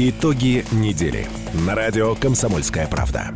Итоги недели на радио «Комсомольская правда».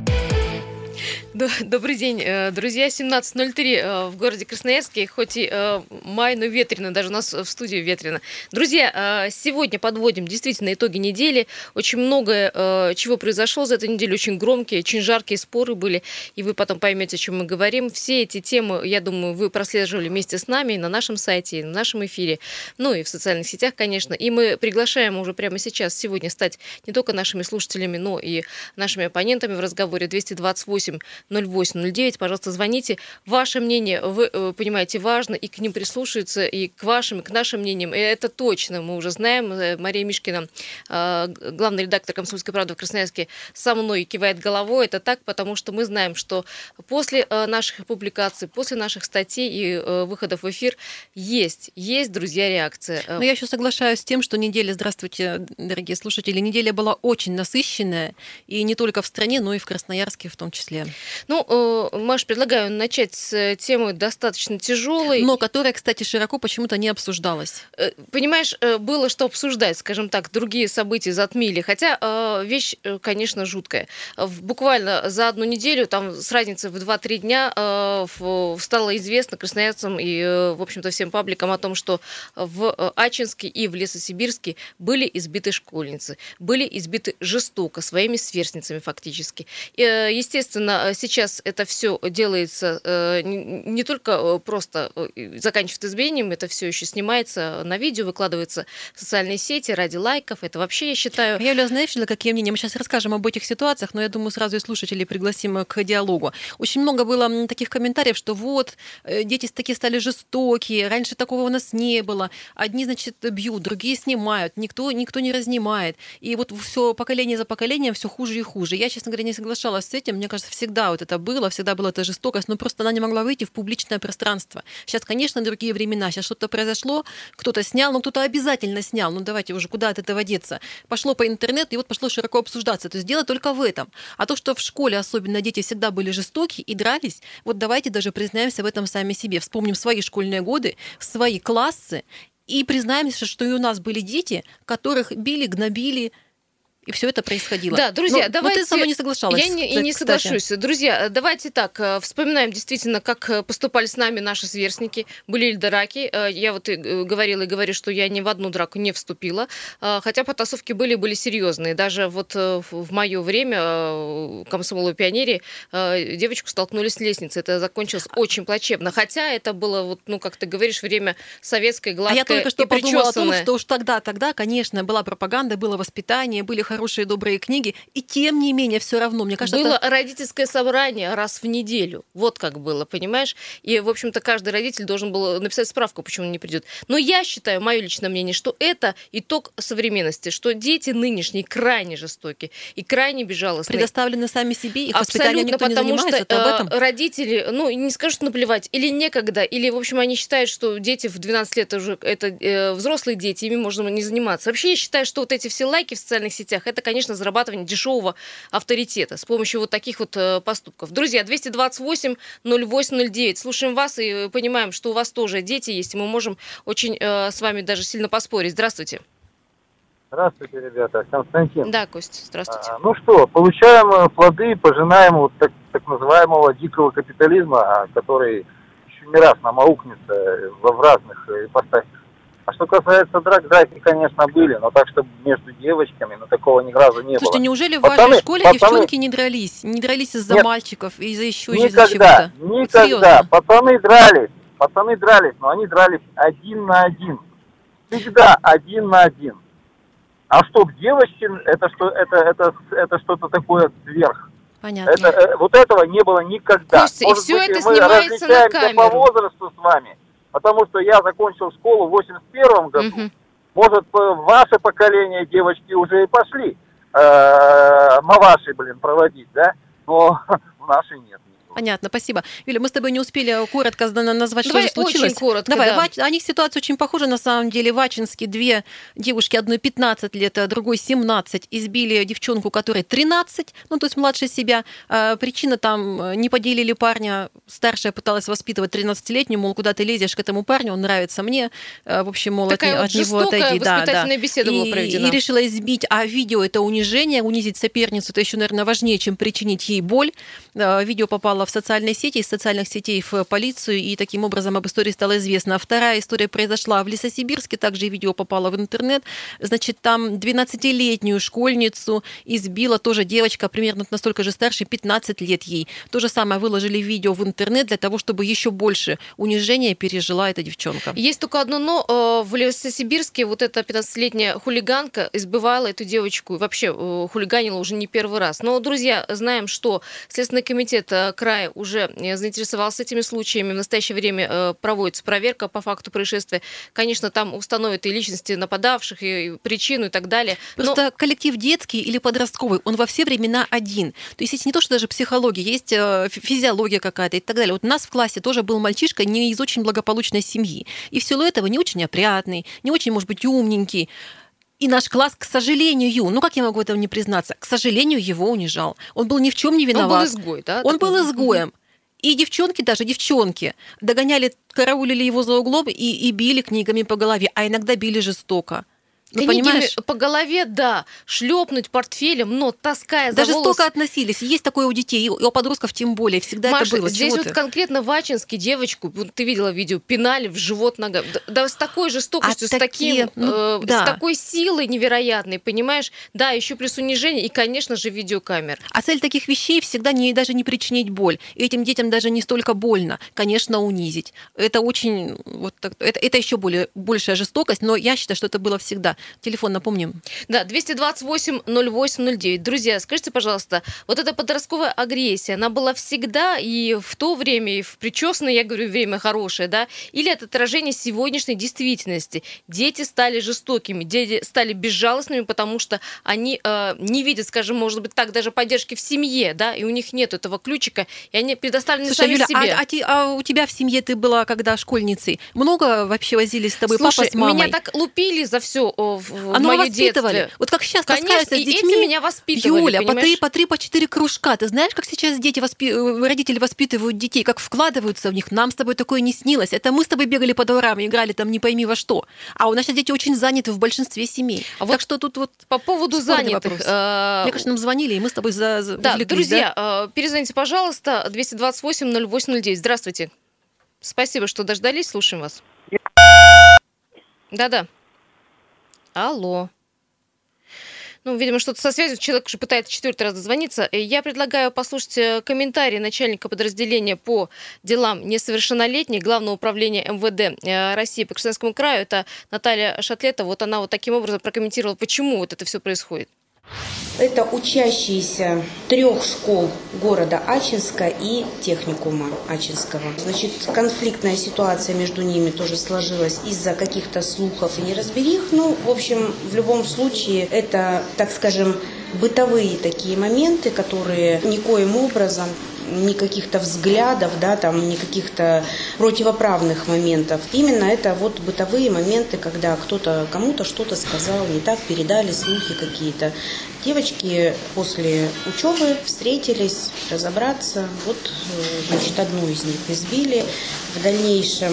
Добрый день, э, друзья. 17.03 э, в городе Красноярске. Хоть и э, май, но ветрено. Даже у нас в студии ветрено. Друзья, сегодня подводим действительно итоги недели. Очень многое, чего произошло за эту неделю. Очень громкие, очень жаркие споры были. И вы потом поймете, о чем мы говорим. Все эти темы, я думаю, вы прослеживали вместе с нами на нашем сайте, на нашем эфире. Ну и в социальных сетях, конечно. И мы приглашаем уже прямо сейчас, сегодня стать не только нашими слушателями, но и нашими оппонентами в разговоре 228 0809. Пожалуйста, звоните. Ваше мнение, вы э, понимаете, важно, и к ним прислушиваются, и к вашим, и к нашим мнениям. И это точно, мы уже знаем. Э, Мария Мишкина, э, главный редактор «Комсомольской правды» в Красноярске, со мной кивает головой. Это так, потому что мы знаем, что после наших публикаций, после наших статей и выходов в эфир есть, есть, друзья, реакция. Но я еще соглашаюсь с тем, что неделя, здравствуйте, дорогие слушатели, неделя была очень насыщенная, и не только в стране, но и в Красноярске в том числе. Ну, э, Маш, предлагаю начать с темы достаточно тяжелой. Но которая, кстати, широко почему-то не обсуждалась. Э, понимаешь, э, было что обсуждать, скажем так, другие события затмили. Хотя вещь, конечно, жуткая. Буквально за одну неделю, там с разницей в 2-3 дня, стало известно красноярцам и, в общем-то, всем пабликам о том, что в Ачинске и в Лесосибирске были избиты школьницы. Были избиты жестоко, своими сверстницами фактически. Естественно, сейчас это все делается э, не только э, просто э, заканчивает избиением, это все еще снимается на видео, выкладывается в социальные сети ради лайков. Это вообще, я считаю... Я, Юля, знаешь, для какие мнения? Мы сейчас расскажем об этих ситуациях, но я думаю, сразу и слушателей пригласим к диалогу. Очень много было таких комментариев, что вот, дети такие стали жестокие, раньше такого у нас не было. Одни, значит, бьют, другие снимают, никто, никто не разнимает. И вот все поколение за поколением все хуже и хуже. Я, честно говоря, не соглашалась с этим. Мне кажется, всегда вот это было, всегда была эта жестокость, но просто она не могла выйти в публичное пространство. Сейчас, конечно, другие времена, сейчас что-то произошло, кто-то снял, но кто-то обязательно снял, ну давайте уже куда от этого деться. Пошло по интернету, и вот пошло широко обсуждаться. То есть дело только в этом. А то, что в школе особенно дети всегда были жестоки и дрались, вот давайте даже признаемся в этом сами себе. Вспомним свои школьные годы, свои классы, и признаемся, что и у нас были дети, которых били, гнобили, и все это происходило. Да, друзья, но, давайте... Но ты со мной не соглашалась. Я не, и не кстати. соглашусь. Друзья, давайте так, э, вспоминаем действительно, как э, поступали с нами наши сверстники. Были ли драки? Э, я вот и говорила и говорю, что я ни в одну драку не вступила. Хотя потасовки были, были серьезные. Даже вот в мое время комсомол и пионерии девочку столкнули с лестницей. Это закончилось очень плачевно. Хотя это было, вот, ну, как ты говоришь, время советское, гладкое А я только что подумала о том, что уж тогда, тогда, конечно, была пропаганда, было воспитание, были хорошие добрые книги, и тем не менее все равно, мне кажется, было это... родительское собрание раз в неделю, вот как было, понимаешь? И в общем-то каждый родитель должен был написать справку, почему он не придет. Но я считаю, мое личное мнение, что это итог современности, что дети нынешние крайне жестокие и крайне безжалостные. Предоставлены сами себе, их Абсолютно, никто потому не занимается, что. Э, родители, ну не скажут наплевать, или некогда, или в общем они считают, что дети в 12 лет уже это э, взрослые дети, ими можно не заниматься. Вообще я считаю, что вот эти все лайки в социальных сетях вещах, это, конечно, зарабатывание дешевого авторитета с помощью вот таких вот э, поступков. Друзья, 228 0809. Слушаем вас и понимаем, что у вас тоже дети есть, и мы можем очень э, с вами даже сильно поспорить. Здравствуйте. Здравствуйте, ребята. Константин. Да, Кость, здравствуйте. А, ну что, получаем э, плоды, пожинаем вот так, так называемого дикого капитализма, который еще не раз нам аукнется в разных ипостасях. А что касается драк, драки, конечно, были, но так, чтобы между девочками, но такого ни разу не Слушайте, было. Слушайте, неужели в пацаны, вашей школе пацаны, девчонки не дрались? Не дрались из-за Нет, мальчиков, из-за еще никогда, из-за чего-то? Никогда, Серьезно? Пацаны дрались, пацаны дрались, но они дрались один на один. Всегда один на один. А чтоб девочки, это что, это, это, это что-то такое сверх. Понятно. Это, э, вот этого не было никогда. И Может все быть, это мы снимается на различаемся по камеру. возрасту с вами, потому что я закончил школу в 81 году. Мгм. Может, э, ваше поколение девочки уже и пошли э, маваши, блин, проводить, да? Но в нашей нет. Понятно, спасибо. Юля, мы с тобой не успели коротко назвать, Давай что же случилось. Очень коротко, Давай, да. Вач... о них ситуация очень похожа на самом деле. В Ачинске две девушки, одной 15 лет, а другой 17, избили девчонку, которой 13, ну то есть младше себя. А, причина там, э, не поделили парня, старшая пыталась воспитывать 13-летнюю, мол, куда ты лезешь к этому парню, он нравится мне. А, в общем, мол, Такая от, вот от него отойди. Да, да. беседа и, была проведена. И решила избить, а видео это унижение, унизить соперницу, это еще, наверное, важнее, чем причинить ей боль. А, Видео попало в социальные сети, из социальных сетей в полицию, и таким образом об истории стало известно. Вторая история произошла в Лесосибирске, также видео попало в интернет. Значит, там 12-летнюю школьницу избила тоже девочка, примерно настолько же старше, 15 лет ей. То же самое выложили видео в интернет для того, чтобы еще больше унижения пережила эта девчонка. Есть только одно но. э, В Лесосибирске вот эта 15-летняя хулиганка избивала эту девочку и вообще э, хулиганила уже не первый раз. Но, друзья, знаем, что Следственный комитет э, края уже э, заинтересовался этими случаями. В настоящее время э, проводится проверка по факту происшествия. Конечно, там установят и личности нападавших, и причину и так далее. Просто коллектив детский или подростковый, он во все времена один. То есть есть не то, что даже психология, есть э, фи- физиология какая-то и так далее. Вот у нас в классе тоже был мальчишка не из очень благополучной семьи. И в силу этого не очень опрятный, не очень, может быть, умненький. И наш класс, к сожалению, ну как я могу этого не признаться, к сожалению, его унижал. Он был ни в чем не он был виноват. изгой, да? Он был изгоем. И девчонки, даже девчонки, догоняли, караулили его за углом и, и били книгами по голове, а иногда били жестоко. Ну, понимаешь? по голове, да, шлепнуть портфелем, но таская Даже за столько относились. Есть такое у детей, и у подростков тем более. Всегда Маша, это было. здесь Чего вот ты? конкретно в Ачинске девочку, ты видела видео, пинали в живот нога. Да, да с такой жестокостью, А с, такие, таким, ну, э, да. с такой силой невероятной, понимаешь? Да, еще плюс унижение и, конечно же, видеокамер. А цель таких вещей всегда не, даже не причинить боль. И этим детям даже не столько больно, конечно, унизить. Это очень, вот так- это, это еще более, большая жестокость, но я считаю, что это было всегда. Телефон напомним. Да, 228-08-09. Друзья, скажите, пожалуйста, вот эта подростковая агрессия, она была всегда и в то время, и в причесное, я говорю, время хорошее, да? Или это отражение сегодняшней действительности? Дети стали жестокими, дети стали безжалостными, потому что они э, не видят, скажем, может быть, так, даже поддержки в семье, да, и у них нет этого ключика, и они предоставлены Слушай, сами Юля, себе. а, а ти- а у тебя в семье ты была когда школьницей? Много вообще возились с тобой Слушай, папа с мамой? меня так лупили за все в, в А ну, моё воспитывали. детстве. Вот как сейчас Конечно, с детьми. меня воспитывали, Юля, по три, по три, по четыре кружка. Ты знаешь, как сейчас дети воспи... э, родители воспитывают детей, как вкладываются в них? Нам с тобой такое не снилось. Это мы с тобой бегали по дворам, и играли там не пойми во что. А у нас сейчас дети очень заняты в большинстве семей. А так вот что тут вот По поводу занятых. э, мне кажется, нам звонили, и мы с тобой за, Да, увлеклись, друзья, э, перезвоните, пожалуйста, 228-08-09. Здравствуйте. Спасибо, что дождались. Слушаем вас. Да-да. Алло. Ну, видимо, что-то со связью. Человек уже пытается четвертый раз дозвониться. Э, Я предлагаю послушать э, комментарий начальника подразделения по делам несовершеннолетних Главного управления МВД э, России по Красноярскому краю. Это Наталья Шатлета. Вот она вот таким образом прокомментировала, почему вот это все происходит. Это учащиеся трех школ города Ачинска и техникума Ачинского. Значит, конфликтная ситуация между ними тоже сложилась из-за каких-то слухов и неразберих. Ну, в общем, в любом случае, это, так скажем, бытовые такие моменты, которые никоим образом ни каких-то взглядов, да, там, ни каких-то противоправных моментов. Именно это вот бытовые моменты, когда кто-то кому-то что-то сказал, не так передали слухи какие-то. Девочки после учебы встретились разобраться. Вот, э, значит, одну из них избили. В дальнейшем,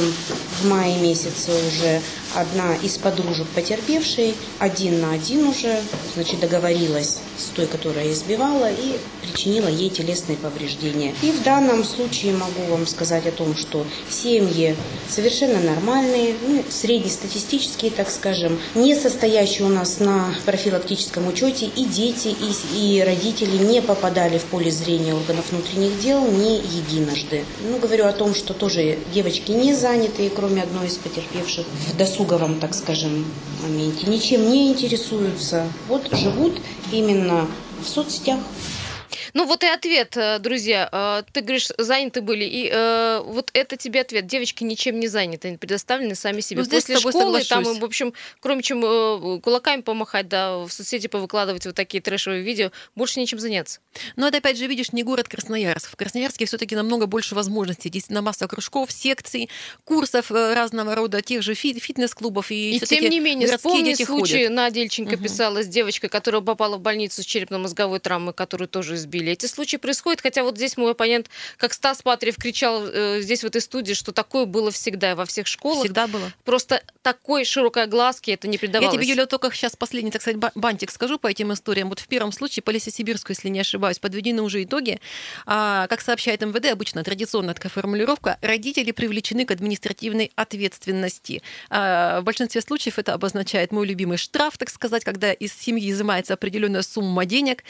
в мае месяце уже одна из подружек потерпевшей, один на один уже, значит, договорилась с той, которая избивала, и причинила ей телесные повреждения. И в данном случае могу вам сказать о том, что семьи совершенно нормальные, ну, среднестатистические, так скажем, не состоящие у нас на профилактическом учете, и дети, и, и родители не попадали в поле зрения органов внутренних дел ни единожды. Ну, говорю о том, что тоже девочки не занятые, кроме одной из потерпевших, в досуговом, так скажем, моменте, ничем не интересуются. Вот живут именно в соцсетях. Ну вот и ответ, э, друзья. Э, ты говоришь, заняты были. И э, вот это тебе ответ. Девочки ничем не заняты, они предоставлены сами себе. Ну, здесь После школы там, соглашусь. им, в общем, кроме чем кулаками помахать, да, в соцсети повыкладывать вот такие трэшевые видео, больше нечем заняться. Но это, опять же, видишь, не город Красноярск. В Красноярске все-таки намного больше возможностей. Действительно, масса кружков, секций, курсов разного рода, тех же фит- фитнес-клубов. И, И, тем не менее, вспомни случай, ходят. Надя Ильченко Мгм. писала с девочкой, которая попала в больницу с черепно-мозговой травмой, которую тоже избили. Эти случаи происходят, хотя вот здесь мой оппонент, как Стас Патриев, кричал э, здесь в этой студии, что такое было всегда во всех школах. Всегда было. Просто такой широкой огласки это не придавалось. Я тебе, Юля, только сейчас последний, так сказать, ба- бантик скажу по этим историям. Вот в первом случае по Лесосибирску, если не ошибаюсь, подведены уже итоги. А, как сообщает МВД, обычно традиционная такая формулировка, родители привлечены к административной ответственности. А, в большинстве случаев это обозначает мой любимый штраф, так сказать, когда из семьи изымается определенная сумма денег.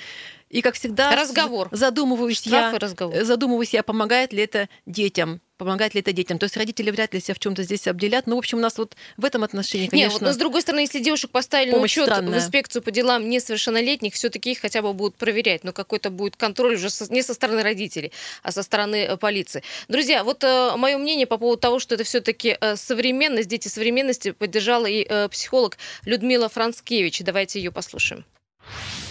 И, как всегда, Разговор. задумываюсь Штраф я, разговор. задумываюсь я, помогает ли это детям, помогает ли это детям. То есть родители вряд ли себя в чем-то здесь обделят. Ну, в общем, у нас вот в этом отношении, Не, конечно... вот, но с другой стороны, если девушек поставили на учет в странная. инспекцию по делам несовершеннолетних, все-таки их хотя бы будут проверять, но какой-то будет контроль уже со- не со стороны родителей, а со стороны э, полиции. Друзья, вот мое мнение по поводу того, что это все-таки современность, дети современности, поддержала и э, психолог Людмила Францкевич. Давайте ее послушаем.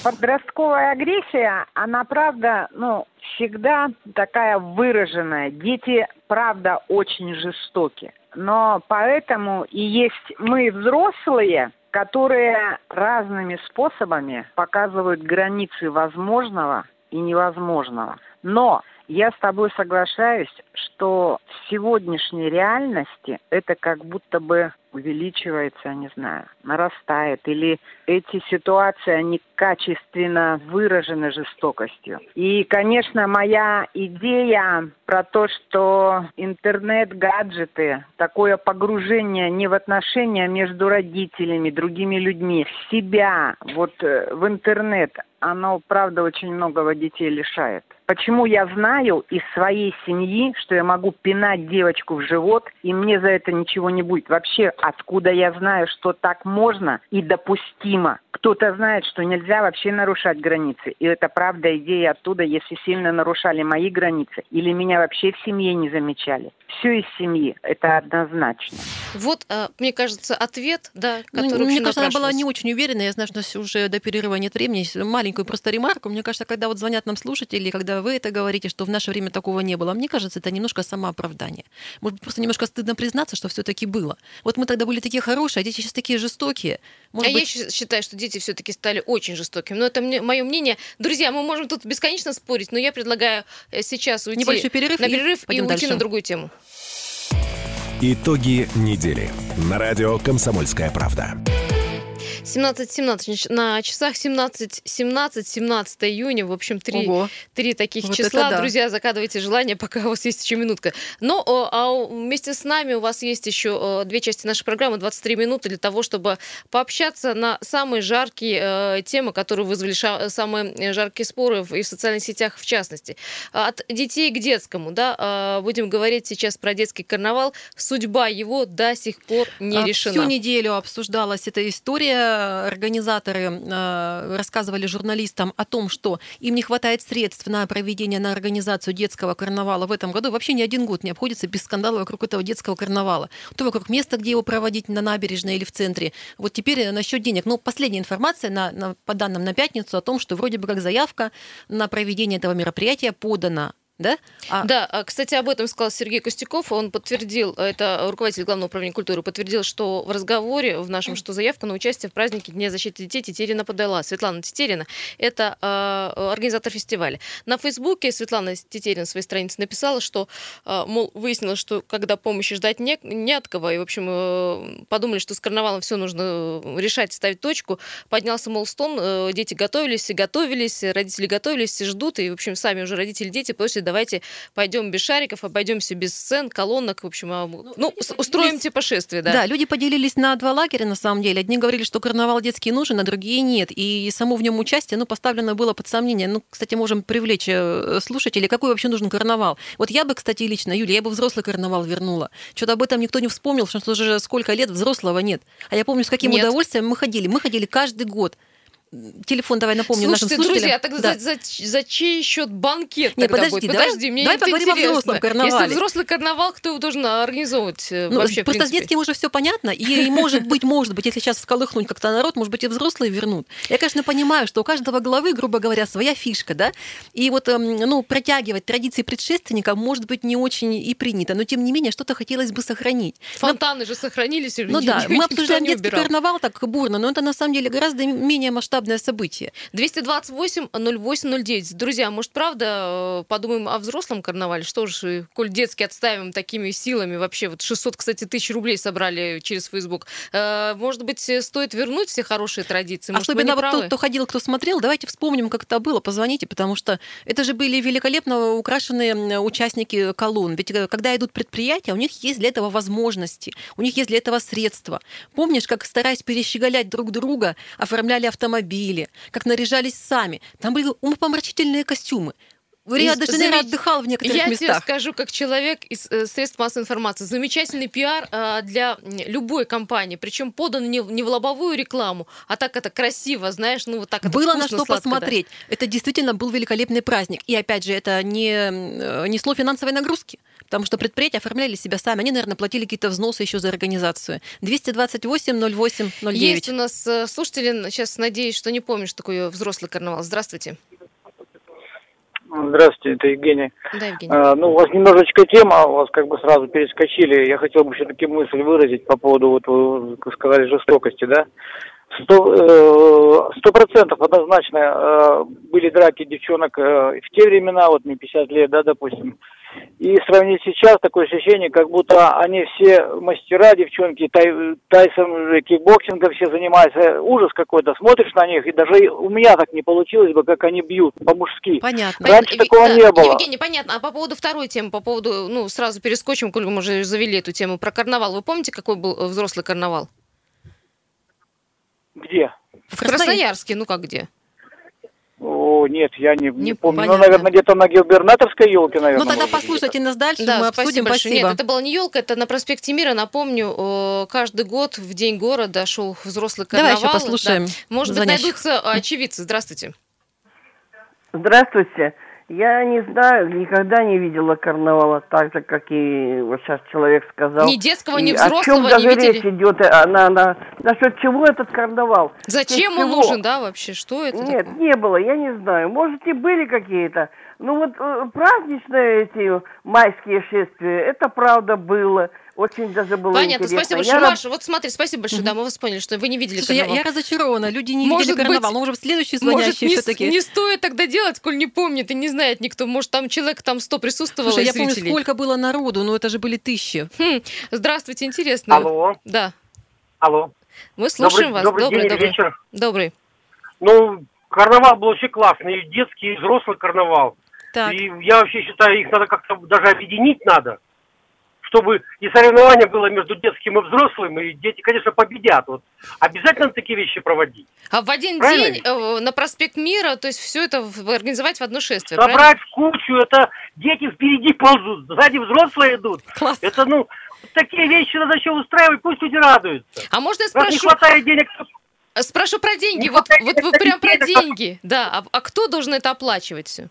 Подростковая агрессия, она правда, ну, всегда такая выраженная. Дети, правда, очень жестоки. Но поэтому и есть мы, взрослые, которые разными способами показывают границы возможного и невозможного. Но я с тобой соглашаюсь, что в сегодняшней реальности это как будто бы увеличивается, не знаю, нарастает, или эти ситуации, они качественно выражены жестокостью. И, конечно, моя идея про то, что интернет, гаджеты, такое погружение не в отношения между родителями, другими людьми, себя, вот э, в интернет, оно, правда, очень многого детей лишает. Почему я знаю из своей семьи, что я могу пинать девочку в живот, и мне за это ничего не будет. Вообще, откуда я знаю, что так можно и допустимо? Кто-то знает, что нельзя вообще нарушать границы. И это правда идея оттуда, если сильно нарушали мои границы, или меня вообще в семье не замечали. Все из семьи, это однозначно. Вот, э, мне кажется, ответ, да, Ну, который мне очень кажется, она была не очень уверена. Я знаю, что у нас уже до перерыва нет времени. Маленькую просто ремарку. Мне кажется, когда вот звонят нам слушатели, когда вы это говорите, что в наше время такого не было, мне кажется, это немножко самооправдание. Может быть, просто немножко стыдно признаться, что все таки было. Вот мы тогда были такие хорошие, а дети сейчас такие жестокие. Может а быть, я считаю, что дети все-таки стали очень жестокими. Но это мое мнение. Друзья, мы можем тут бесконечно спорить, но я предлагаю э, сейчас уйти Небольшой перерыв на и перерыв и, пойдем уйти дальше. на другую тему. Итоги недели. На радио «Комсомольская правда». 17-17 на часах 17 17 17 июня. В общем три Ого. три таких Вот числа. да. друзья загадывайте желание пока у вас есть еще минутка. Но о, а вместе с нами у вас есть еще две части нашей программы 23 минуты для того чтобы пообщаться на самые жаркие э, темы которые вызвали самые жаркие споры в- и в социальных сетях в частности. От детей к детскому да э, будем говорить сейчас про детский карнавал. Судьба его до сих пор не А, решена. Всю неделю обсуждалась эта история. Организаторы э, рассказывали журналистам о том, что им не хватает средств на проведение, на организацию детского карнавала в этом году. Вообще ни один год не обходится без скандала вокруг этого детского карнавала. То вокруг места, где его проводить, на набережной или в центре. Вот теперь э, насчет денег. Ну, последняя информация на, на- по данным на пятницу о том, что вроде бы как заявка на проведение этого мероприятия подана. Да? А- Да, а, кстати, об этом сказал Сергей Костюков. Он подтвердил, это руководитель Главного управления культуры, подтвердил, что в разговоре в нашем, что заявка на участие в празднике Дня защиты детей Тетерина подала. Светлана Тетерина – это э, организатор фестиваля. На Фейсбуке Светлана Тетерина на своей странице написала, что, э, мол, выяснилось, что когда помощи ждать не, не от кого, и, в общем, э, подумали, что с карнавалом все нужно э, решать, ставить точку. Поднялся, мол, стон, э, дети готовились и готовились, родители готовились и ждут, и, в общем, сами уже родители, дети просят, давайте пойдем без шариков, обойдемся без сцен, колонок, в общем, а, ну, с- устроим типа шествие, да. Да, люди поделились на два лагеря, на самом деле. Одни говорили, что карнавал детский нужен, а другие нет. И само в нем участие, ну, поставлено было под сомнение. Ну, кстати, можем привлечь э, слушателей. Какой вообще нужен карнавал? Вот я бы, кстати, лично, Юля, я бы взрослый карнавал вернула. Что-то об этом никто не вспомнил, что уже сколько лет взрослого нет. А я помню, с каким Нет. удовольствием мы ходили. Мы ходили каждый год. Телефон давай напомню Слушайте, нашим слушателям. друзья, тогда Да. за, за- за чей счет банкет Не, тогда подожди, будет? давай- Подожди, мне давай поговорим о интересно. взрослом карнавале. Если взрослый карнавал, кто его должен организовывать э, Ну, вообще, просто с детским уже все понятно, и, и может быть, может быть, если сейчас всколыхнуть как-то народ, может быть, и взрослые вернут. Я, конечно, понимаю, что у каждого главы, грубо говоря, своя фишка, да, и вот, эм, ну, протягивать традиции предшественника, может быть, не очень и принято, но, тем не менее, что-то хотелось бы сохранить. Фонтаны же сохранились. Ну да, мы обсуждаем детский убирал. карнавал так бурно, но это на самом деле гораздо менее масштабное событие. 228 0809. Друзья, может, правда, э, подумаем о взрослом карнавале? Что ж, э, коль детский отставим такими силами, вообще, вот 600, кстати, тысяч рублей собрали через Facebook. Э, Может быть, стоит вернуть все хорошие традиции? Может, Особенно вот тот, кто ходил, кто смотрел, давайте вспомним, как это было, позвоните, потому что это же были великолепно украшенные участники колонн. Ведь когда идут предприятия, у них есть для этого возможности, у них есть для этого средства. Помнишь, как, стараясь перещеголять друг друга, оформляли автомобили, как наряжались сами? Там были умопомрачительные костюмы. Рио-де-Жанейро замеч- отдыхал в некоторых Я тебе местах. скажу, как человек из э, средств массовой информации, замечательный пиар э, для любой компании, причем подан не, в- не в лобовую рекламу, а так это красиво, знаешь, ну вот так это Было на вкусно, что сладко, да. посмотреть. Это действительно был великолепный праздник. И опять же, это не э, несло финансовой нагрузки, потому что предприятия оформляли себя сами. Они, наверное, платили какие-то взносы еще за организацию. 228 08 09. Есть у нас э, слушатели, сейчас надеюсь, что не помнишь такой взрослый карнавал. Здравствуйте. Здравствуйте, это Евгений. Да, Евгений. А, ну, у вас немножечко тема, у вас как бы сразу перескочили. Я хотел бы все-таки мысль выразить по поводу, вот вы сказали, жестокости, да? Сто э, процентов однозначно были драки девчонок в те времена, вот мне 50 лет, да, допустим. И сравнить сейчас, такое ощущение, как будто они все мастера, девчонки, тай, тайсон, э, кикбоксингом все занимаются. Ужас какой-то, смотришь на них, и даже у меня так не получилось бы, как они бьют по-мужски. Понятно. Раньше Ви- такого не было. Евгений, понятно. А по поводу второй темы, по поводу, ну, сразу перескочим, коль мы уже завели эту тему про карнавал. Вы помните, какой был э, взрослый карнавал? Где? В Красноярске, ну как где? О, нет, я не, не Не помню. понятно. Ну, наверное, где-то на губернаторской елке, наверное. Ну тогда послушайте нас дальше, Да, мы спасибо обсудим. большое. Спасибо. Нет, это была не елка, это на проспекте Мира. Напомню, э, каждый год в День города шел взрослый Давай карнавал. еще послушаем. Да. Может быть, найдутся очевидцы. Здравствуйте. Здравствуйте. Я не знаю, никогда не видела карнавала так же, как и вот сейчас человек сказал. Ни детского, ни И О чем взрослого не даже видели. речь идет? А, на, на, насчет чего этот карнавал? Зачем он чего? нужен, да, вообще? Что это Нет, такое? не было, я не знаю. Может, и были какие-то. Ну вот э, праздничные эти майские шествия, это правда было. Очень даже было Понятно, интересно. спасибо Я большое. раб- Маша, вот смотри, спасибо большое, да, мы вас поняли, что вы не видели Слушай, я, карнавал. я разочарована. Люди не Может видели карнавал. быть- Ну, может, следующий Может, звонящий не, с- все-таки. не стоит тогда делать, коль не помнит и не знает никто. Может, там человек там 100 присутствовало Слушай, я из помню, зрителей. сколько было народу, но это же были тысячи. Хм, Здравствуйте, интересно. Алло, Да, алло. мы слушаем добрый, вас. добрый добрый, день, добрый. вечер. Добрый. Ну, карнавал был вообще классный, и детский, и взрослый карнавал. Так. И я вообще считаю, их надо как-то даже объединить надо, чтобы и соревнование было между детским и взрослым, и дети, конечно, победят. Вот. Обязательно такие вещи проводить. А в один Правильно день э, на проспект Мира, то есть все это организовать в одно шествие, правильно? Собрать в кучу, это дети впереди ползут, сзади взрослые идут. Класс. Это, ну, такие вещи надо еще устраивать, пусть люди радуются. А можно я Раз не спрошу, хватает денег, спрошу про деньги? Не Вот, вот вы прям про деньги. Да, а, а кто должен это оплачивать все?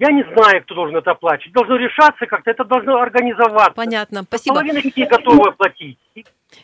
Я не знаю, кто должен это оплачивать. Должно решаться как-то, это должно организоваться. Понятно, спасибо. Половина детей готовы оплатить.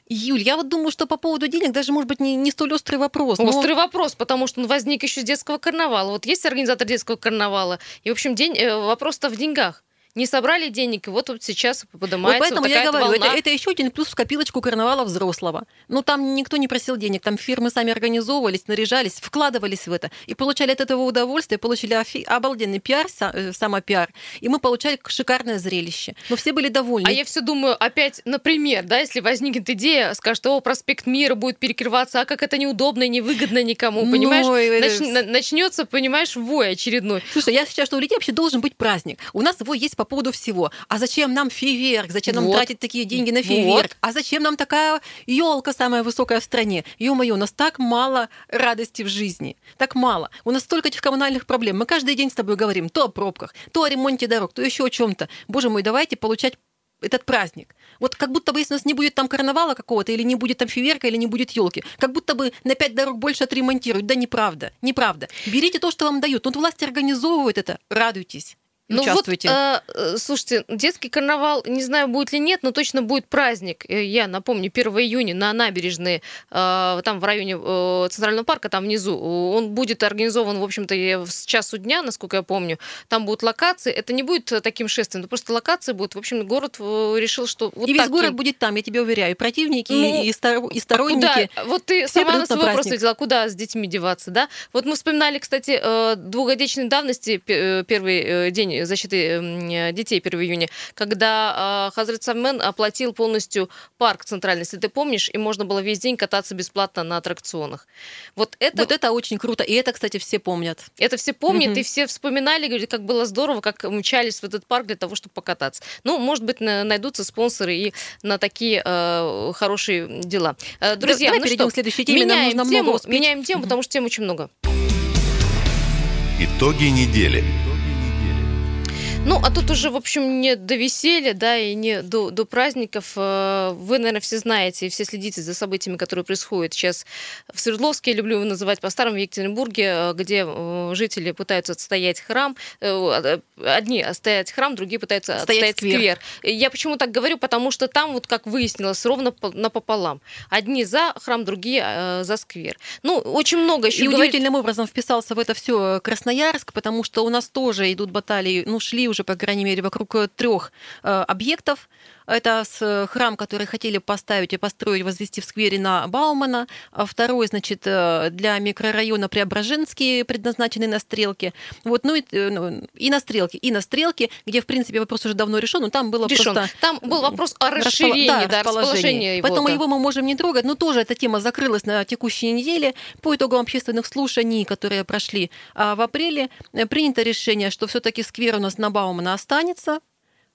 Юль, я вот думаю, что по поводу денег даже, может быть, не, не столь острый вопрос. но- Острый вопрос, потому что он возник еще с детского карнавала. Вот есть организатор детского карнавала, и, в общем, день, э, вопрос-то в деньгах. Не собрали денег, и вот, вот сейчас Вот поднимается поэтому вот я говорю, это, волна. это еще один плюс в копилочку карнавала взрослого. Ну, там никто не просил денег, там фирмы сами организовывались, наряжались, вкладывались в это и получали от этого удовольствие, получили офи- обалденный пиар, э, самопиар, и мы получали шикарное зрелище. Но все были довольны. А я все думаю, опять, например, да, если возникнет идея, скажет, о, проспект Мира будет перекрываться, а как это неудобно и невыгодно никому, Ну, понимаешь? э, Нач- на- начнется, понимаешь, вой очередной. Слушай, я считаю, что у людей вообще должен быть праздник. У нас его есть по поводу всего. А зачем нам фейерверк? Зачем нам Вот. тратить такие деньги на Вот. фейерверк? А зачем нам такая елка самая высокая в стране? Ё-моё, у нас так мало радости в жизни. Так мало. У нас столько этих коммунальных проблем. Мы каждый день с тобой говорим то о пробках, то о ремонте дорог, то еще о чем-то. Боже мой, давайте получать этот праздник. Вот как будто бы, если у нас не будет там карнавала какого-то, или не будет там фейерверка, или не будет елки, как будто бы на пять дорог больше отремонтируют. Да неправда, неправда. Берите то, что вам дают. Вот власти организовывают это, радуйтесь. Ну участвуйте. вот, э, слушайте, детский карнавал, не знаю, будет ли нет, но точно будет праздник. Э, Я напомню, 1 июня на набережной, э, там в районе э, Центрального парка, там внизу, он будет организован, в общем-то, с часу дня, насколько я помню. Там будут локации. Это не будет э, таким шествием, это просто локации будут. В общем, город э, решил, что вот и весь таким. город будет там, я тебе уверяю. И противники, Ну, и, стор- и сторонники. Куда? Вот ты Все сама на свой вопрос ответила, куда с детьми деваться, да? Вот мы вспоминали, кстати, двухгодичной давности, первый э, день защиты э, детей 1 июня, когда э, Хазрат Саммен оплатил полностью парк центральный, если ты помнишь, и можно было весь день кататься бесплатно на аттракционах. Вот это, Вот это очень круто. И это, кстати, все помнят. это все помнят, Мгм. и все вспоминали, говорят, как было здорово, как мчались в этот парк для того, чтобы покататься. Ну, может быть, на- найдутся спонсоры и на такие э, хорошие дела. Э, Друзья, давай ну перейдем что, к следующей теме, нам меняем нужно тему, много успеть. меняем тему, потому что тем очень много. Итоги недели. Ну, а тут уже, в общем, не до веселья, да, и не до, до праздников. Э, Вы, наверное, все знаете и все следите за событиями, которые происходят сейчас в Свердловске, я люблю его называть по-старому, в Екатеринбурге, э, где э, жители пытаются отстоять храм. Э, Одни отстоять храм, другие пытаются Отстоять отстоять сквер. Я почему так говорю? Потому что там, вот как выяснилось, ровно по- напополам. Одни за храм, другие за сквер. Ну, очень много еще И говорить- удивительным образом вписался в это все Красноярск, потому что у нас тоже идут баталии, ну, шли уже, по крайней мере, вокруг трех объектов. Это э, храм, который хотели поставить и построить, возвести в сквере на Баумана. А Второй, значит, э, для микрорайона Преображенский, предназначенный на Стрелке. Вот, ну и, э, ну, и на Стрелке, и на Стрелке, где, в принципе, вопрос уже давно решен, но там было решен. просто... Там был вопрос о расширении, да, да, расположение. расположении его. Поэтому да. его мы можем не трогать, но тоже эта тема закрылась на текущей неделе. По итогам общественных слушаний, которые прошли а, в апреле, э, принято решение, что все-таки сквер у нас на Баумана останется,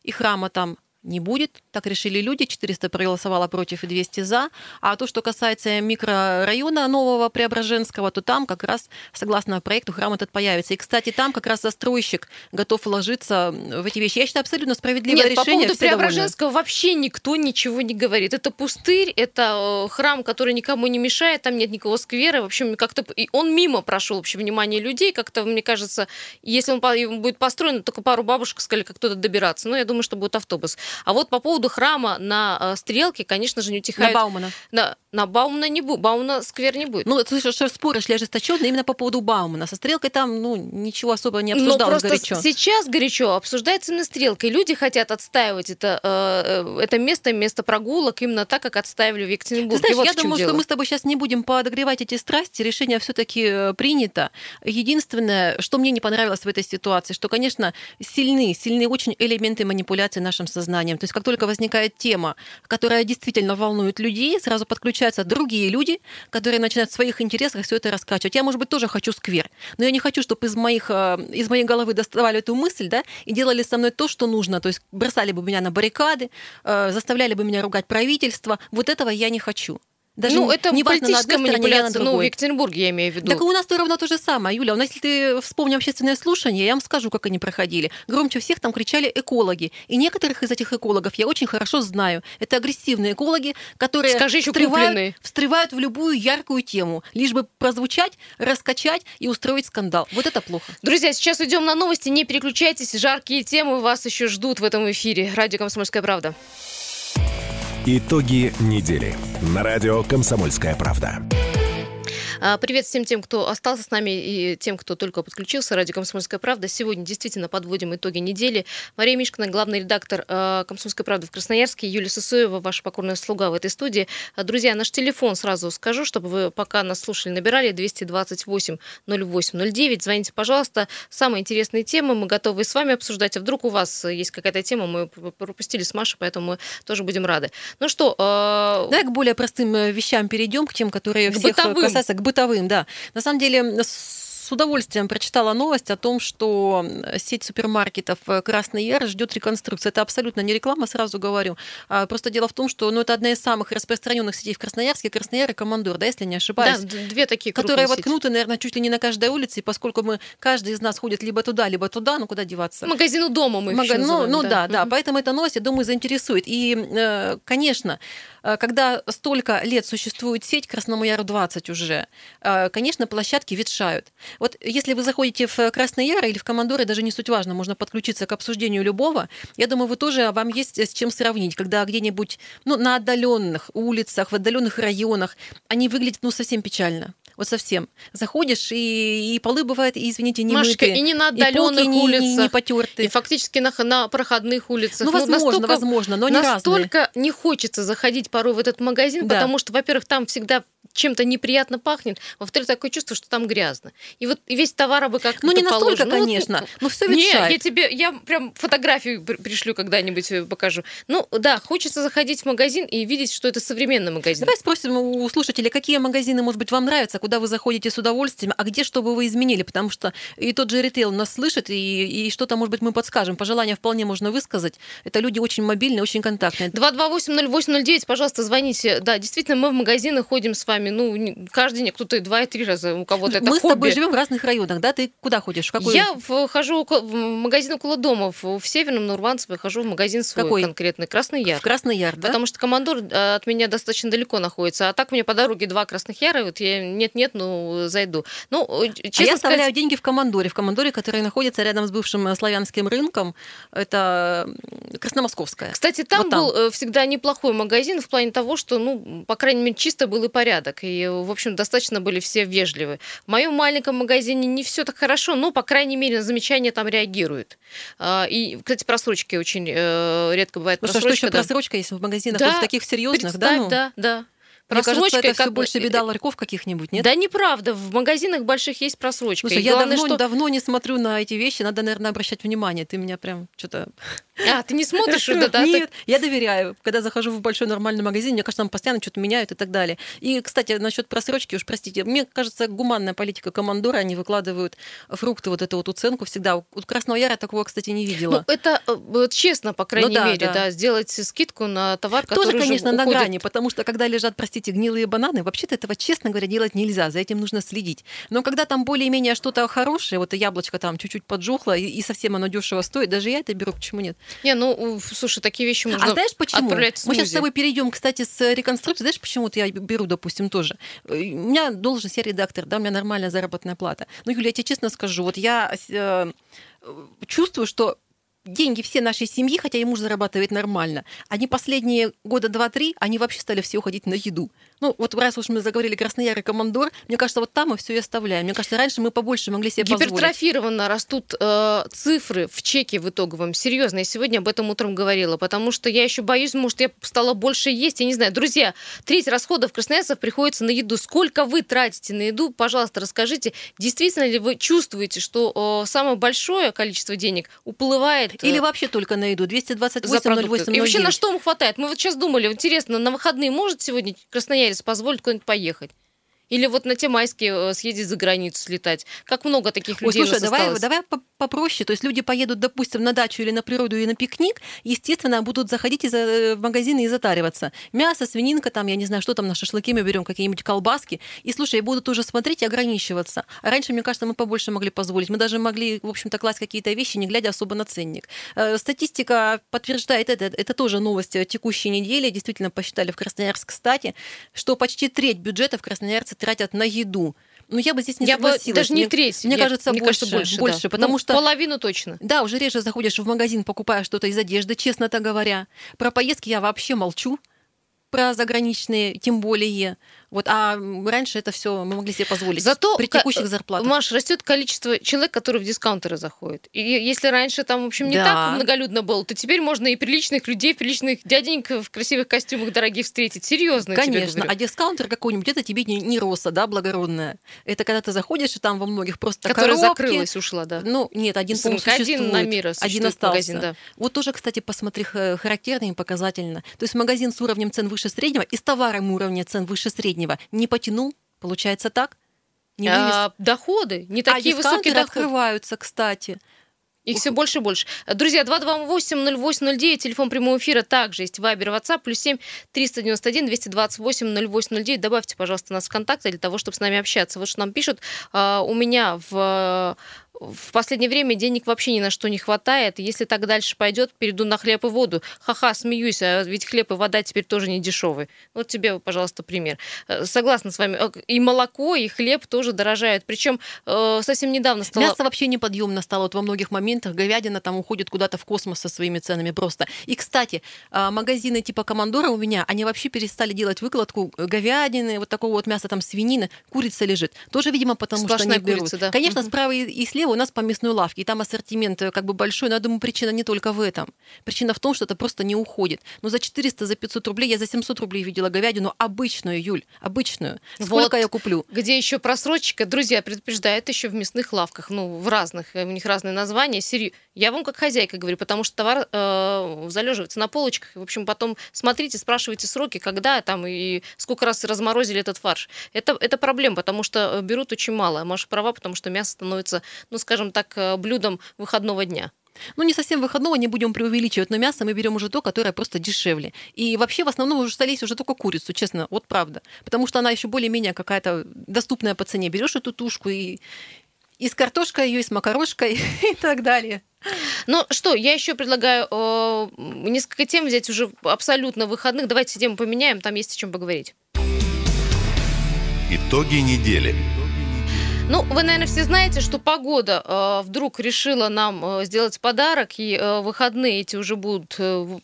и храма там не будет. Так решили люди. 400 проголосовало против и 200 за. А то, что касается микрорайона нового Преображенского, то там как раз, согласно проекту, храм этот появится. И, кстати, там как раз застройщик готов вложиться в эти вещи. Я считаю, абсолютно справедливое Нет, по решение. поводу все довольны. Преображенского вообще никто ничего не говорит. Это пустырь, это э, храм, который никому не мешает, там нет никакого сквера. В общем, как-то и он мимо прошел вообще внимание людей. Как-то, мне кажется, если он по- будет построен, только пару бабушек сказали, как туда добираться. Ну, я думаю, что будет автобус. А вот по поводу храма на э, Стрелке, конечно же, не На утихает. Баумана. На, на Баумна не будет. Баумна сквер не будет. Ну, ты слышишь, что споры шли ожесточенно именно по поводу Баумана. Со стрелкой там, ну, ничего особо не Но обсуждалось просто горячо. сейчас горячо обсуждается именно стрелка, и люди хотят отстаивать это, э, э, это место, место прогулок именно так, как отстаивали в Ты Екатеринбурге. знаешь, Вот я думаю, дело. что мы с тобой сейчас не будем подогревать эти страсти. Решение все-таки принято. Единственное, что мне не понравилось в этой ситуации, что, конечно, сильны, сильны очень элементы манипуляции нашим сознанием. То есть как только возникает тема, которая действительно волнует людей, сразу подключаются другие люди, которые начинают в своих интересах все это раскачивать. Я, может быть, тоже хочу сквер, но я не хочу, чтобы из, моих, э, из моей головы доставали эту мысль, да, и делали со мной то, что нужно. То есть бросали бы меня на баррикады, э, заставляли бы меня ругать правительство. Вот этого я не хочу. Даже ну, это не важно, политическая на манипуляция, ну, в. Екатеринбурге я имею в виду. Так у нас то ровно то же самое, Юля. У нас, если ты вспомни общественное слушание, я вам скажу, как они проходили. Громче всех там кричали экологи. И некоторых из этих экологов я очень хорошо знаю. Это агрессивные экологи, которые Скажи еще встревают, купленные. встревают в любую яркую тему, лишь бы прозвучать, раскачать и устроить скандал. Вот это плохо. Друзья, сейчас уйдем на новости, не переключайтесь, жаркие темы вас еще ждут в этом эфире. Радио «Комсомольская правда». Итоги недели. На радио «Комсомольская правда». А, Привет всем тем, кто остался с нами и тем, кто только подключился. Радио «Комсомольская правда». Сегодня действительно подводим итоги недели. Мария Мишкина, главный редактор э, «Комсомольской правды» в Красноярске. Юлия Сысоева, ваша покорная слуга в этой студии. А, Друзья, наш телефон сразу скажу, чтобы вы пока нас слушали, набирали 228 08 09. Звоните, пожалуйста. Самые интересные темы мы готовы с вами обсуждать. А вдруг у вас есть какая-то тема, мы пропустили с Машей, поэтому мы тоже будем рады. Ну что, э, Давай к более простым э, вещам перейдем, к тем, которые К всех э, бытовым. касаются, к бытовым, да. На самом деле, с- удовольствием прочитала новость о том, что сеть супермаркетов «Красный Яр» ждет реконструкции. Это абсолютно не реклама, сразу говорю. А просто дело в том, что ну, это одна из самых распространенных сетей в Красноярске, Краснояр и Командор, да, если не ошибаюсь. Да, две такие Которые крупные воткнуты, наверное, чуть ли не на каждой улице, и поскольку мы, каждый из нас ходит либо туда, либо туда, ну куда деваться? Магазину дома мы Мага- еще ну, называем, ну да, да, Мгм. поэтому эта новость, я думаю, заинтересует. И, э, конечно, э, когда столько лет существует сеть Красному Яру 20 уже, э, конечно, площадки ветшают. Вот если вы заходите в Красный Яр или в Командоры, даже не суть важно, можно подключиться к обсуждению любого, я думаю, вы тоже, вам есть с чем сравнить, когда где-нибудь ну, на отдаленных улицах, в отдаленных районах они выглядят ну, совсем печально. Вот совсем. Заходишь, и, и полы бывают, и, извините, не Машечка, мытые, и не на отдаленных не, улицах, не, не потертые. И фактически на, на проходных улицах. Ну, возможно, настолько, возможно, но разные. Настолько не хочется заходить порой в этот магазин, Да. потому что, во-первых, там всегда чем-то неприятно пахнет, во-вторых, такое чувство, что там грязно. И вот и весь товар бы как-то Ну, не настолько, положен. Ну, конечно, но все Не, ветшает. я тебе, я прям фотографию при- пришлю когда-нибудь э, покажу. Ну, да, хочется заходить в магазин и видеть, что это современный магазин. Давай спросим у слушателей, какие магазины, может быть, вам нравятся, куда вы заходите с удовольствием, а где, что бы вы изменили, потому что и тот же ритейл нас слышит, и, и что-то, может быть, мы подскажем. Пожелания вполне можно высказать. Это люди очень мобильные, очень контактные. 228-08-09, пожалуйста, звоните. Да, действительно, мы в магазины ходим с вами, ну, каждый день, кто-то и два, и три раза, у кого-то это мы с хобби. тобой живем в разных районах, да? Ты куда ходишь? В какой? Я хожу в магазин около дома, в, Северном, на Урванцево, хожу в магазин свой Какой? конкретный, Красный Яр. В Красный Яр, да? Потому что командор э, от меня достаточно далеко находится. А так мне по дороге два красных яра, вот я нет-нет, ну, зайду. Ну, э, а честно я оставляю сказать, деньги в Командоре. В Командоре, который находится рядом с бывшим э, славянским рынком. Это Красномосковская. Кстати, там, Вот там. был э, всегда неплохой магазин в плане того, что, ну, по крайней мере, чисто был и порядок. И, в общем, достаточно были все вежливы. В моем маленьком магазине не все так хорошо, но, по крайней мере, на замечания там реагируют. А, И, кстати, просрочки очень редко бывает. Ну что, что просрочка, еще да. просрочка, если в магазинах Да, вот в таких серьезных, да? Ну? да, да. Мне кажется, это как все больше э, беда ларьков каких-нибудь, нет? Да неправда, в магазинах больших есть просрочка. Слушай, я главное, давно, что... давно не смотрю на эти вещи, надо, наверное, обращать внимание. Ты меня прям что-то... А, ты не смотришь? да, да, Нет, я доверяю. Когда захожу в большой нормальный магазин, мне кажется, там постоянно что-то меняют и так далее. И, кстати, насчет просрочки, уж простите, мне кажется, гуманная политика командора, они выкладывают фрукты, вот эту вот уценку всегда. У Красного Яра такого, кстати, не Ну, видела. это э, вот честно, по крайней да, мере, да. да. сделать скидку на товар, который Тоже, уже конечно, на уходит. грани, потому что когда лежат, простите, гнилые бананы, вообще-то этого, честно говоря, делать нельзя, за этим нужно следить. Но когда там более-менее что-то хорошее, вот яблочко там чуть-чуть поджухло, и, и совсем оно дешево стоит, даже я это беру, почему нет? Не, ну, слушай, такие вещи можно А знаешь почему? Мы сейчас с тобой перейдем, кстати, с реконструкцией. Знаешь, почему вот я беру, допустим, тоже? Э, У меня должность, я редактор, да, у меня нормальная заработная плата. Ну, Юля, я тебе честно скажу, вот я э, чувствую, что деньги все нашей семьи, хотя и муж зарабатывает нормально, они последние года два-три, они вообще стали все уходить на еду. Ну, вот раз уж мы заговорили Краснояр и Командор, мне кажется, вот там мы все и оставляем. Мне кажется, раньше мы побольше могли себе позволить. Гипертрофированно растут э, цифры в чеке в итоговом. Серьезно, я сегодня об этом утром говорила, потому что я еще боюсь, может, я стала больше есть, я не знаю. Друзья, треть расходов красноярцев приходится на еду. Сколько вы тратите на еду, пожалуйста, расскажите. Действительно ли вы чувствуете, что э, самое большое количество денег уплывает э, Или вообще только на еду. за 228 продукты? 08 И вообще на 09. что ему хватает? Мы вот сейчас думали, интересно, на выходные может сегодня красноярец позволить куда-нибудь поехать? Или вот на те майские э, съездить за границу, слетать? Как много таких Ой, людей у слушай, давай, осталось? давай по- попроще. То есть люди поедут, допустим, на дачу или на природу и на пикник, естественно, будут заходить и за- э, в магазины и затариваться. Мясо, свининка, там, я не знаю, что там на шашлыки мы берем, какие-нибудь колбаски. И слушай, будут уже смотреть и ограничиваться. А раньше, мне кажется, мы побольше могли позволить. Мы даже могли, в общем-то, класть какие-то вещи, не глядя особо на ценник. Э, Статистика подтверждает это. Это тоже новость э, текущей недели. Действительно, посчитали в Красноярск, кстати, что почти треть бюджета в Красноярце тратят на еду. Ну, я бы здесь не я бы согласилась. даже не треть. Мне я- кажется, мне больше. кажется, больше, больше, да. потому Ну, что половину точно. да, уже реже заходишь в магазин, покупаешь что-то из одежды, честно-то говоря. Про поездки я вообще молчу. Про заграничные, тем более. Вот, а раньше это все мы могли себе позволить. Зато при текущих зарплатах. Маш, растет количество человек, которые в дискаунтеры заходят. И если раньше там, в общем, не Да. так многолюдно было, то теперь можно и приличных людей, приличных дяденек в красивых костюмах дорогих встретить. Серьезно. Конечно, а дискаунтер какой-нибудь, это тебе не, не роса, да, благородная. Это когда ты заходишь, и там во многих просто Которая коробки. закрылась, ушла, да. Ну, нет, один, Один существует. на мира Один остался. магазин, да. Вот тоже, кстати, посмотри, характерно и показательно. То есть магазин с уровнем цен выше среднего и с товаром уровня цен выше среднего не потянул, получается так? Не вывез. А, доходы, не А такие высокие дискаунтеры доходы. открываются, кстати. Их все больше и больше. Друзья, 228-0809, телефон прямого эфира также есть Вайбер, WhatsApp, плюс 7 391 228 0809. Добавьте, пожалуйста, нас в контакты для того, чтобы с нами общаться. Вот что нам пишут. А, У меня в в последнее время денег вообще ни на что не хватает. Если так дальше пойдет, перейду на хлеб и воду. Ха-ха, смеюсь, а ведь хлеб и вода теперь тоже не дешевые. Вот тебе, пожалуйста, пример. Э, Согласна с вами. Э, И молоко, и хлеб тоже дорожают. Причем э, совсем недавно стало... Мясо вообще неподъемно стало вот во многих моментах. Говядина там уходит куда-то в космос со своими ценами просто. И, кстати, магазины типа Командора у меня, они вообще перестали делать выкладку говядины, вот такого вот мяса, там свинины, курица лежит. Тоже, видимо, потому Сплошная что не берут. курица, да. Конечно, справа и слева у нас по мясной лавке, и там ассортимент э, как бы большой, но я думаю, причина не только в этом. Причина в том, что это просто не уходит. Но за 400, за 500 рублей, я за 700 рублей видела говядину обычную, Юль, обычную. Сколько Вот. я куплю? Где еще просрочка? Друзья, предупреждают еще в мясных лавках, ну, в разных, э, у них разные названия. Серью- Я вам как хозяйка говорю, потому что товар э, залеживается на полочках. В общем, потом смотрите, спрашивайте сроки, когда там и сколько раз разморозили этот фарш. Это, это проблема, потому что э, берут очень мало. Маша права, потому что мясо становится, ну, скажем так, э, блюдом выходного дня. Ну, не совсем выходного, не будем преувеличивать, но мясо мы берем уже то, которое просто дешевле. И вообще в основном уже стались уже только курицу, честно, вот правда. Потому что она еще более-менее какая-то доступная по цене. Берешь эту тушку и, и с картошкой ее, и с макарошкой и так далее. Ну что, я еще предлагаю э, несколько тем взять уже абсолютно выходных. Давайте тему поменяем, там есть о чем поговорить. Итоги недели. Ну, вы, наверное, все знаете, что погода э, вдруг решила нам э, сделать подарок, и э, выходные эти уже будут э,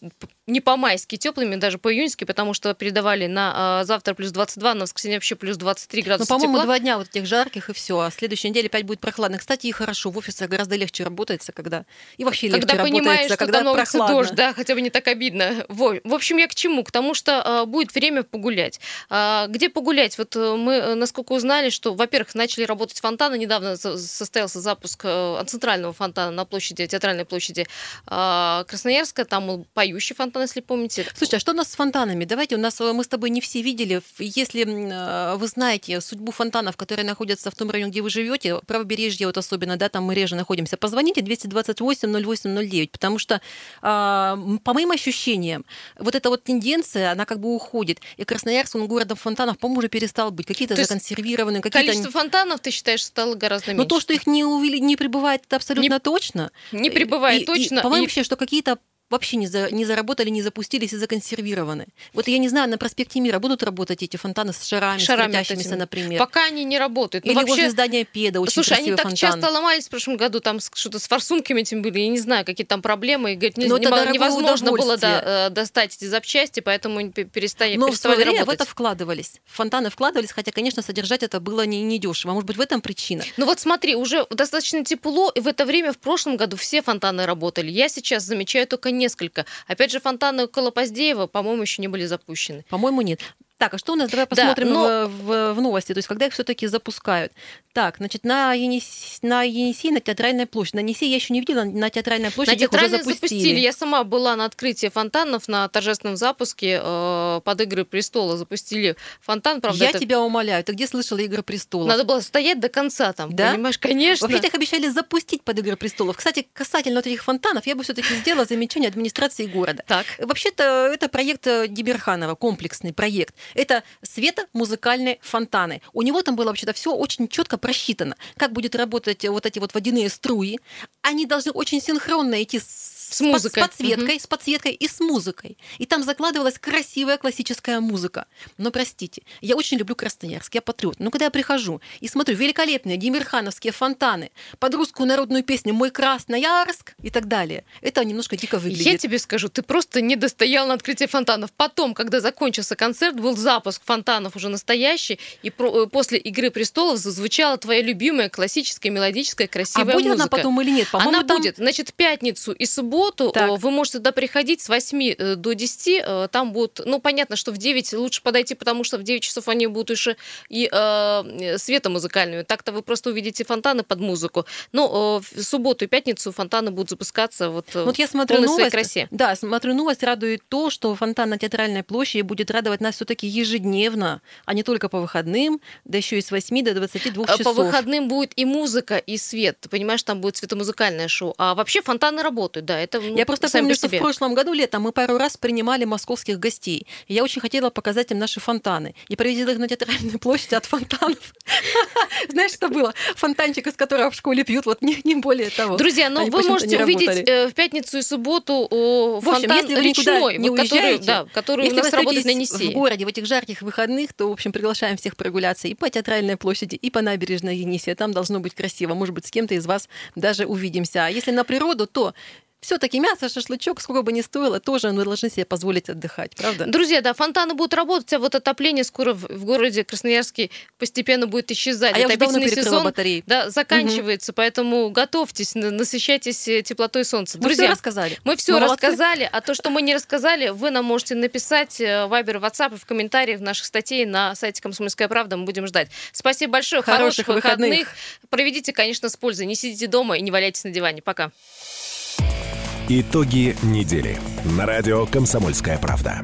не по-майски теплыми, даже по-июньски, потому что передавали на э, завтра плюс 22, на воскресенье вообще плюс 23 Ну, градуса по-моему, тепла. два дня вот этих жарких и все. А следующей неделе опять будет прохладно. Кстати, и хорошо, в офисе гораздо легче работается, когда... И вообще легче Когда понимаешь, работается, что когда на улице прохладно. дождь, да, хотя бы не так обидно. Во. В общем, я к чему? К тому, что э, будет время погулять. А, где погулять? Вот э, мы, э, насколько узнали, что, во-первых, начали работать фонтаны. Недавно со- состоялся запуск э, центрального фонтана на площади, театральной площади э, Красноярска. Там поющий фонтан, если помните. Слушай, а что у нас с фонтанами? Давайте, у нас э, мы с тобой не все видели. Если э, вы знаете судьбу фонтанов, которые находятся в том районе, где вы живете, правобережье вот особенно, да, там мы реже находимся, позвоните 228 0809, потому что, а, по моим ощущениям, вот эта вот тенденция, она как бы уходит. И Красноярск, он городом фонтанов, по-моему, уже перестал быть. Какие-то То законсервированные, какие-то... Количество фонтанов, ты считаешь, стало гораздо Но меньше? то, что их не, увели- не прибывает, это абсолютно точно. Не прибывает И- и, точно. по-моему, и- вообще, что какие-то вообще не, за- не заработали, не запустились и законсервированы. Вот я не знаю, на проспекте Мира будут работать эти фонтаны с шарами, Шарами с крутящимися, например. Пока они не работают. Ну, Или вообще- возле здания Педа очень Слушай, они красивый так фонтан. часто ломались в прошлом году, там что-то с форсунками этим были, я не знаю, какие там проблемы, и, говорит, не- Но это нема- дорогое невозможно было да, э, достать эти запчасти, поэтому они пе- перестали, Но в переставали свое время в работать. это вкладывались. В фонтаны вкладывались, хотя, конечно, содержать это было не, не дешево. Может быть, в этом причина. Ну вот смотри, уже достаточно тепло, и в это время в прошлом году все фонтаны работали. Я сейчас замечаю только несколько. Опять же, фонтаны около Поздеева, по-моему, еще не были запущены. По-моему, нет. Так, а что у нас? Давай Да, посмотрим но- в, в- в новости. То есть, когда их все-таки запускают. Так, значит, на, Енис... на Енисей, на театральной площади. На Енисей я еще не видела, на театральной площади На их уже запустили. запустили. Я сама была на открытии фонтанов на торжественном запуске э, под «Игры престола». Запустили фонтан, правда, я это- тебя умоляю, ты где слышала «Игры престолов»? надо было стоять до конца там, Да? понимаешь, конечно. Вообще их обещали запустить под «Игры престолов». Кстати, касательно вот этих фонтанов, я бы все-таки сделала замечание администрации города. Так. Вообще-то это проект Деберханова, комплексный проект. Это светомузыкальные фонтаны. У него там было вообще-то все очень четко просчитано. Как будет работать вот эти вот водяные струи. Они должны очень синхронно идти с С музыкой. С подсветкой, с подсветкой и с музыкой. И там закладывалась красивая классическая музыка. Но простите, я очень люблю Красноярск, я патриот. Но когда я прихожу и смотрю великолепные демирхановские фонтаны под русскую народную песню «Мой Красноярск» и так далее, это немножко дико выглядит. Я тебе скажу, ты просто не достоял на открытие фонтанов. Потом, когда закончился концерт, был запуск фонтанов уже настоящий, и про- э, после «Игры престолов» зазвучала твоя любимая классическая, мелодическая, а красивая будет музыка. она потом или нет? По-моему, Она там- будет. Значит, пятницу и субботу субботу Так. э, вы можете туда приходить с 8 э, до 10. э, Там будут, ну, понятно, что в 9 лучше подойти, потому что в 9 часов они будут еще и э, светомузыкальными. Так-то вы просто увидите фонтаны под музыку. Но э, в субботу и пятницу фонтаны будут запускаться вот, Вот я смотрю полной своей новость. красе. Да, смотрю новость, радует то, что фонтан на Театральной площади будет радовать нас все-таки ежедневно, а не только по выходным, да еще и с 8 до 22 Э, часов. По выходным будет и музыка, и свет. Ты понимаешь, там будет светомузыкальное шоу. А вообще фонтаны работают, да. Это ну, Я просто помню, по что в себе. прошлом году летом мы пару раз принимали московских гостей. И я очень хотела показать им наши фонтаны. И проводила их на театральной площади от фонтанов. Знаешь, что было? Фонтанчик, из которого в школе пьют, вот не, более того. Друзья, ну Они вы можете увидеть э, в пятницу и субботу В фонтан речной, который, у нас работает на Енисее. в городе в этих жарких выходных, то, в общем, приглашаем всех прогуляться и по Театральной площади, и по набережной Енисея. Там должно быть красиво. Может быть, с кем-то из вас даже увидимся. А если на природу, то все-таки мясо, шашлычок, сколько бы ни стоило, тоже мы должны себе позволить отдыхать, правда? Друзья, да, фонтаны будут работать, а вот отопление скоро в, в городе Красноярске постепенно будет исчезать. А я Отопительный перекрыла сезон батареи. да, заканчивается, поэтому готовьтесь, на- насыщайтесь э, теплотой солнца. Мы Друзья, все рассказали. Мы все молодцы. рассказали, а то, что мы не рассказали, вы нам можете написать э, в Вайбер, WhatsApp и в комментариях наших статей на сайте «Комсомольская правда». Мы будем ждать. Спасибо большое. Хороших выходных. Проведите, конечно, с пользой. Не сидите дома и не валяйтесь на диване. Пока. Итоги недели на радио «Комсомольская правда».